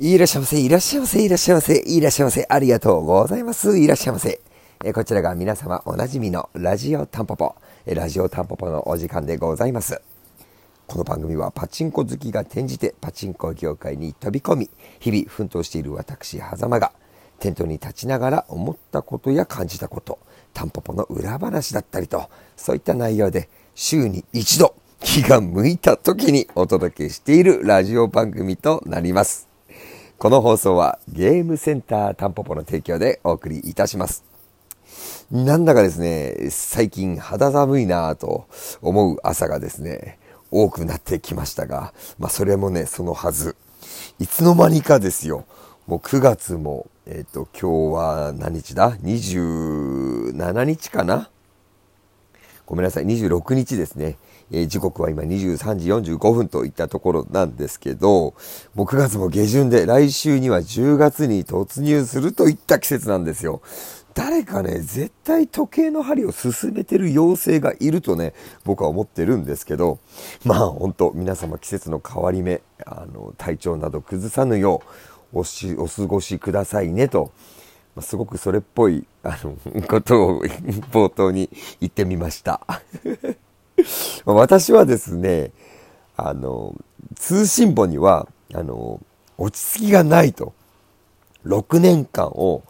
いらっしゃいませ、いらっしゃいませ、いらっしゃいませ、いらっしゃいませ、ありがとうございます、いらっしゃいませ。えこちらが皆様おなじみのラジオタンポポ、ラジオタンポポのお時間でございます。この番組はパチンコ好きが転じてパチンコ業界に飛び込み、日々奮闘している私、狭間が、テントに立ちながら思ったことや感じたこと、タンポポの裏話だったりと、そういった内容で週に一度気が向いた時にお届けしているラジオ番組となります。この放送はゲームセンタータンポポの提供でお送りいたします。なんだかですね、最近肌寒いなぁと思う朝がですね、多くなってきましたが、まあそれもね、そのはず。いつの間にかですよ、もう9月も、えっ、ー、と、今日は何日だ ?27 日かな？ごめんなさい、26日ですね。え、時刻は今23時45分といったところなんですけど、もう9月も下旬で来週には10月に突入するといった季節なんですよ。誰かね、絶対時計の針を進めてる妖精がいるとね、僕は思ってるんですけど、まあ本当皆様季節の変わり目、あの、体調など崩さぬようおし、お過ごしくださいねと、まあ、すごくそれっぽい、あの、ことを冒頭に言ってみました。私はですね、あの、通信簿には、あの、落ち着きがないと。6年間を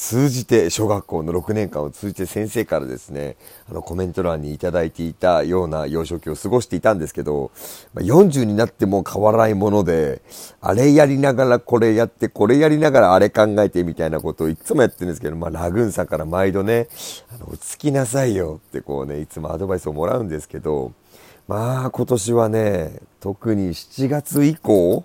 通じて、小学校の6年間を通じて先生からですね、あのコメント欄にいただいていたような幼少期を過ごしていたんですけど、40になっても変わらないもので、あれやりながらこれやって、これやりながらあれ考えてみたいなことをいつもやってるんですけど、まあラグーンさんから毎度ね、あの、落ち着きなさいよってこうね、いつもアドバイスをもらうんですけど、まあ今年はね、特に7月以降、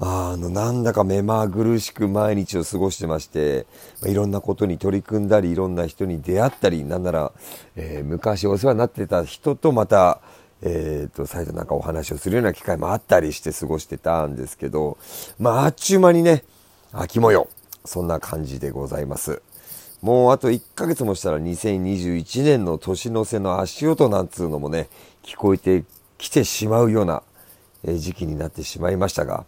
あの、なんだか目まぐるしく毎日を過ごしてまして、いろんなことに取り組んだり、いろんな人に出会ったり、なんなら、えー、昔お世話になってた人とまた、えっ、ー、と、再度なんかお話をするような機会もあったりして過ごしてたんですけど、まあ、あっちゅう間にね、秋模様。そんな感じでございます。もうあと1ヶ月もしたら2021年の年の瀬の足音なんつうのもね、聞こえてきてしまうような時期になってしまいましたが、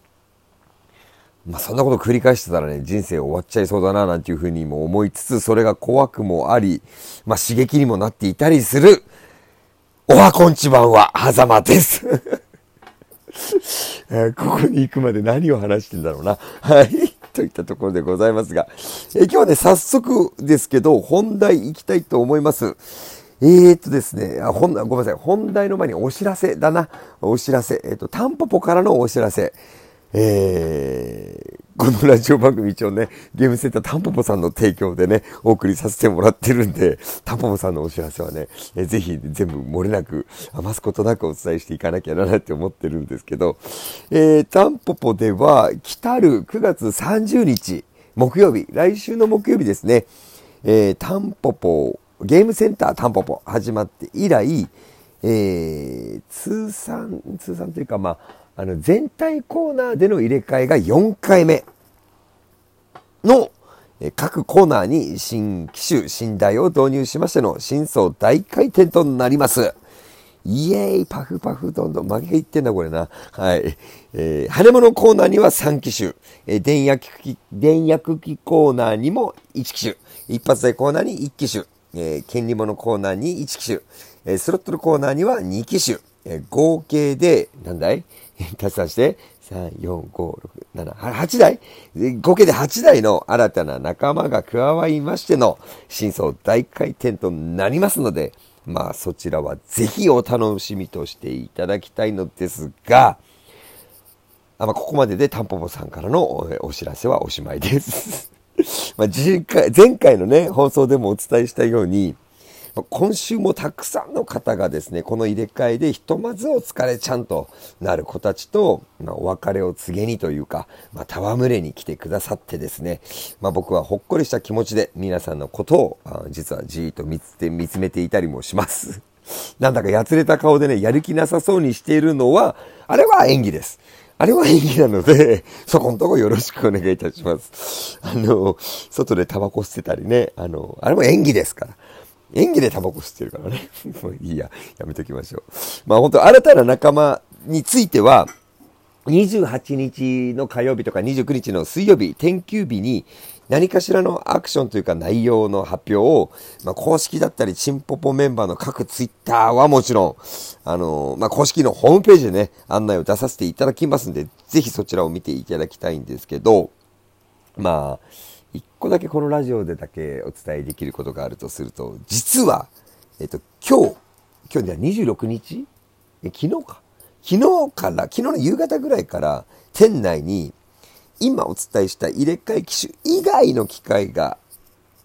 まあ、そんなこと繰り返してたらね、人生終わっちゃいそうだな、なんていうふうにも思いつつ、それが怖くもあり、まあ、刺激にもなっていたりする、おはこんちばんは、はざまです えー、ここに行くまで何を話してんだろうな。はい。といったところでございますが、えー、今日はね、早速ですけど、本題行きたいと思います。えー、っとですね、あ、本、ごめんなさい。本題の前にお知らせだな。お知らせ。えー、っと、タンポポからのお知らせ。えー、このラジオ番組一応ね、ゲームセンタータンポポさんの提供でね、お送りさせてもらってるんで、タンポポさんのお知らせはね、え、ぜひ全部漏れなく、余すことなくお伝えしていかなきゃならないって思ってるんですけど、えー、タンポポでは、来たる9月30日、木曜日、来週の木曜日ですね、えー、タンポポ、ゲームセンタータンポポ始まって以来、えー、通算、通算というか、まあ、あの、全体コーナーでの入れ替えが4回目。の、各コーナーに新機種、新台を導入しましての新装大回転となります。イエーイパフパフどんどん負けいってんだこれな。はい。えー、羽物コーナーには3機種、えー、電薬機、電薬機コーナーにも1機種、一発台コーナーに1機種、えー、権利物コーナーに1機種、えー、スロットルコーナーには2機種、えー、合計で、なんだい？足し算して、3、4、5、6、7、8台？合計で8台の新たな仲間が加わりましての、真相大回転となりますので、まあそちらはぜひお楽しみとしていただきたいのですが、あまあ、ここまででタンポポさんからのお知らせはおしまいですまあ前回。前回のね、放送でもお伝えしたように、今週もたくさんの方がですね、この入れ替えでひとまずお疲れちゃんとなる子たちと、まあ、お別れを告げにというか、まあ、戯れに来てくださってですね、まあ、僕はほっこりした気持ちで皆さんのことを、実はじーっと見つ見つめていたりもします。なんだかやつれた顔でね、やる気なさそうにしているのは、あれは演技です。あれは演技なので、そこのとこよろしくお願いいたします。あの、外でタバコ捨てたりね、あの、あれも演技ですから。演技でタバコ吸ってるからね。もういいや、やめときましょう。まあ本当新たな仲間については、28日の火曜日とか29日の水曜日、天休日に何かしらのアクションというか内容の発表を、まあ、公式だったり、チンポポメンバーの各ツイッターはもちろん、あのー、まあ、公式のホームページでね、案内を出させていただきますんで、ぜひそちらを見ていただきたいんですけど、まあ、一個だけこのラジオでだけお伝えできることがあるとすると、実は、えっと、今日、今日では26日？え、昨日か？昨日から、昨日の夕方ぐらいから、店内に、今お伝えした入れ替え機種以外の機械が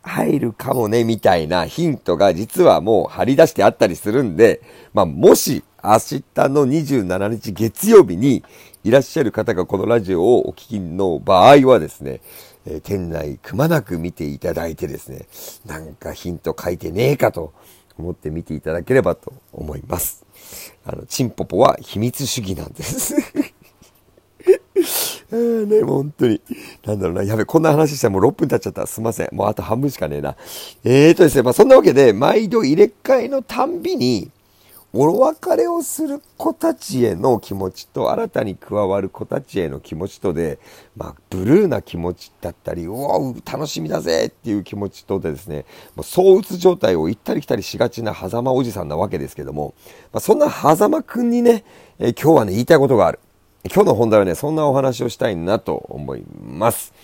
入るかもね、みたいなヒントが実はもう張り出してあったりするんで、まあ、もし明日の27日月曜日にいらっしゃる方がこのラジオをお聞きの場合はですね、え、店内くまなく見ていただいてですね、なんかヒント書いてねえかと思って見ていただければと思います。あの、チンポポは秘密主義なんです ね、もう本当に。なんだろうな。やべ、こんな話したらもう6分経っちゃった。すいません。もうあと半分しかねえな。えーとですね、まあそんなわけで、毎度入れ替えのたんびに、お別れをする子たちへの気持ちと、新たに加わる子たちへの気持ちとで、まあ、ブルーな気持ちだったり、うお楽しみだぜっていう気持ちとでですね、もう躁鬱状態を行ったり来たりしがちな狭間おじさんなわけですけども、まあ、そんな狭間くんにね、え、今日はね、言いたいことがある。今日の本題はね、そんなお話をしたいなと思います。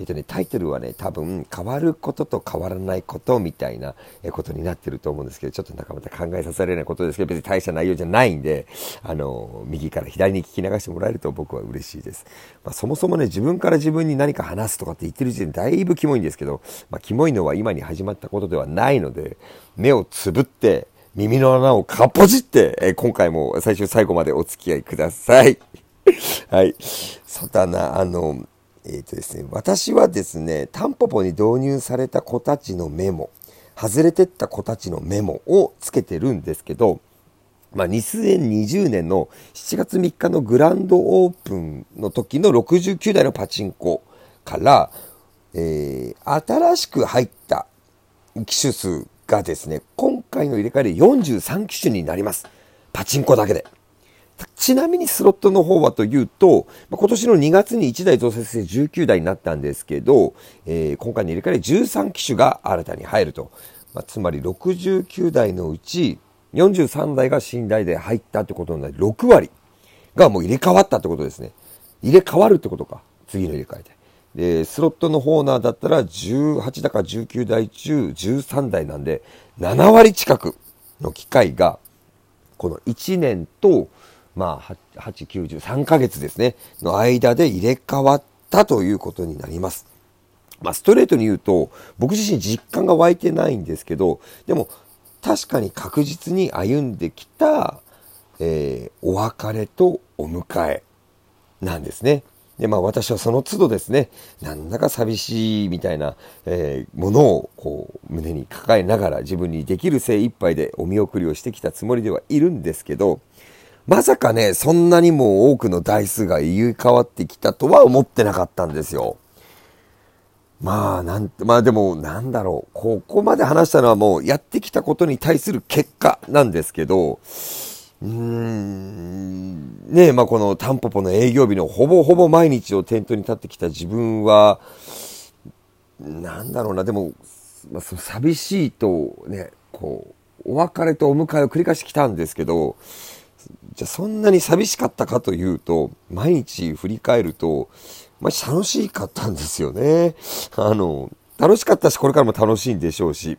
えっとね、タイトルはね、多分、変わることと変わらないことみたいなことになってると思うんですけど、ちょっとなかなか考えさせられないことですけど、別に大した内容じゃないんで、あの、右から左に聞き流してもらえると僕は嬉しいです。まあ、そもそもね、自分から自分に何か話すとかって言ってる時点でだいぶキモいんですけど、まあ、キモいのは今に始まったことではないので、目をつぶって、耳の穴をかっぽじって、え今回も最終最後までお付き合いください。はい。そうだな、あの、えっ、ー、とですね、私はですね、タンポポに導入された子たちのメモ、外れてった子たちのメモをつけてるんですけど、まあ、2020年の7月3日のグランドオープンの時の69台のパチンコから、えー、新しく入った機種数がですね、今回の入れ替えで43機種になります。パチンコだけで。ちなみにスロットの方はというと、今年の2月に1台増設して19台になったんですけど、えー、今回の入れ替えで13機種が新たに入ると。まあ、つまり69台のうち43台が新台で入ったってことになり、6割がもう入れ替わったってことですね。入れ替わるってことか。次の入れ替えで。で、スロットのホーナーだったら18だか19台中13台なんで、7割近くの機械が、この1年とまあ、8、9、3ヶ月ですね、の間で入れ替わったということになります。まあ、ストレートに言うと、僕自身実感が湧いてないんですけど、でも、確かに確実に歩んできた、えー、お別れとお迎えなんですね。で、まあ私はその都度ですね、なんだか寂しいみたいな、えー、ものをこう胸に抱えながら自分にできる精一杯でお見送りをしてきたつもりではいるんですけど、まさかね、そんなにも多くの台数が入れ替わってきたとは思ってなかったんですよ。まあ、なんまあでも、なんだろう。ここまで話したのはもうやってきたことに対する結果なんですけど、うーん、ねえまあこのタンポポの営業日のほぼほぼ毎日を店頭に立ってきた自分は、なんだろうな、でも、まあ、その寂しいとね、こう、お別れとお迎えを繰り返してきたんですけど、じゃあそんなに寂しかったかというと、毎日振り返ると、まあ、楽しかったんですよね。あの、楽しかったし、これからも楽しいんでしょうし、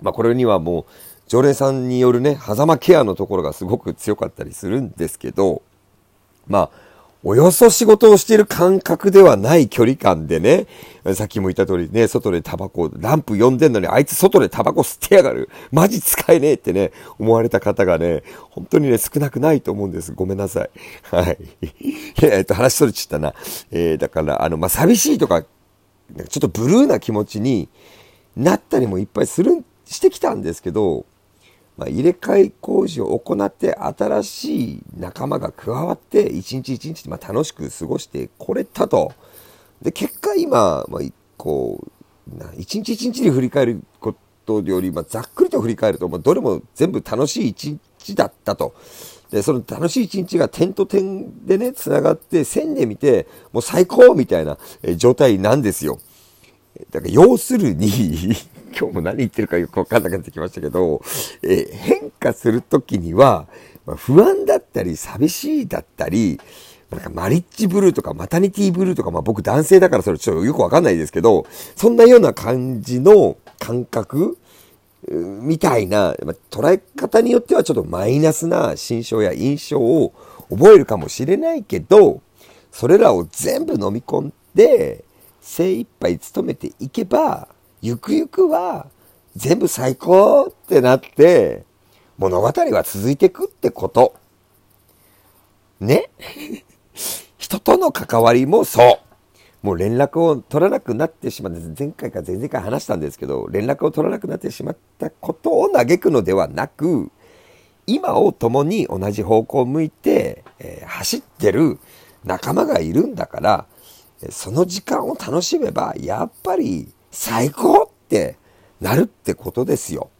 まあ、これにはもう、常連さんによるね、狭間ケアのところがすごく強かったりするんですけど、まあ、およそ仕事をしている感覚ではない距離感でね、さっきも言った通りね、外でタバコ、ランプ呼んでんのにあいつ外でタバコ吸ってやがる。マジ使えねえってね、思われた方がね、本当にね、少なくないと思うんです。ごめんなさい。はい。えっと、話それちったな。えー、だから、あの、まあ、寂しいとか、ちょっとブルーな気持ちになったりもいっぱいする、してきたんですけど、まあ、入れ替え工事を行って新しい仲間が加わって一日一日まあ楽しく過ごしてこれたと。で、結果今、まあ、こう、一日一日に振り返ることより、まあ、ざっくりと振り返ると、まあ、どれも全部楽しい一日だったとで、その楽しい一日が点と点でね、繋がって線で見て、もう最高みたいな状態なんですよ。だから要するに 今日も何言ってるかよくわかんなくなってきましたけど、え変化するときには、まあ、不安だったり、寂しいだったり、なんかマリッジブルーとかマタニティブルーとか、まあ僕男性だからそれちょっとよくわかんないですけど、そんなような感じの感覚みたいな、まあ、捉え方によってはちょっとマイナスな心象や印象を覚えるかもしれないけど、それらを全部飲み込んで、精一杯努めていけば、ゆくゆくは全部最高ってなって、物語は続いていくってこと。ね？人との関わりもそう。もう連絡を取らなくなってしまって、前回か前々回話したんですけど、連絡を取らなくなってしまったことを嘆くのではなく、今を共に同じ方向を向いて、えー、走ってる仲間がいるんだから、その時間を楽しめば、やっぱり最高ってなるってことですよ。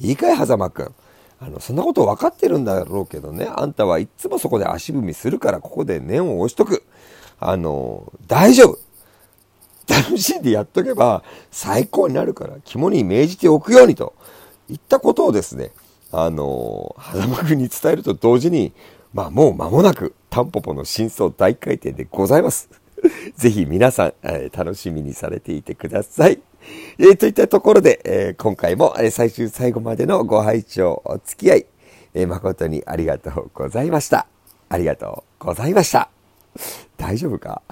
いいかい、狭間くん。あの、そんなこと分かってるんだろうけどね、あんたはいつもそこで足踏みするから、ここで念を押しとく。あの、大丈夫。楽しんでやっとけば最高になるから、肝に銘じておくようにといったことをですね、あの、狭間くんに伝えると同時に、まあもう間もなく、タンポポの真相大回転でございます。ぜひ皆さん、え、楽しみにされていてください。えー、といったところで、え、今回も、え最終最後までのご拝聴お付き合い、え誠にありがとうございました。ありがとうございました。大丈夫か？